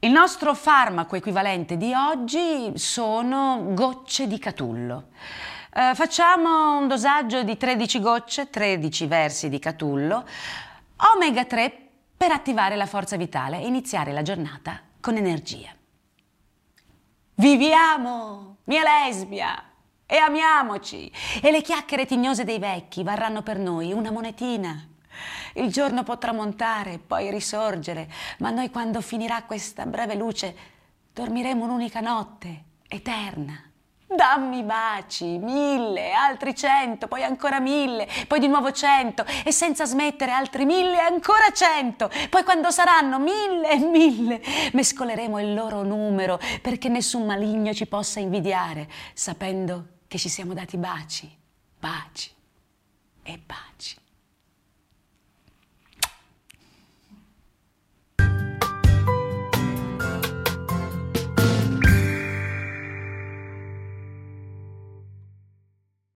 Il nostro farmaco equivalente di oggi sono gocce di catullo. Eh, facciamo un dosaggio di 13 gocce, 13 versi di catullo, omega 3 per attivare la forza vitale e iniziare la giornata con energia. Viviamo, mia lesbia, e amiamoci. E le chiacchiere tignose dei vecchi varranno per noi una monetina. Il giorno può tramontare, poi risorgere, ma noi quando finirà questa breve luce dormiremo un'unica notte, eterna. Dammi baci, mille, altri cento, poi ancora mille, poi di nuovo cento e senza smettere altri mille ancora cento. Poi quando saranno mille e mille, mescoleremo il loro numero perché nessun maligno ci possa invidiare, sapendo che ci siamo dati baci, baci e baci.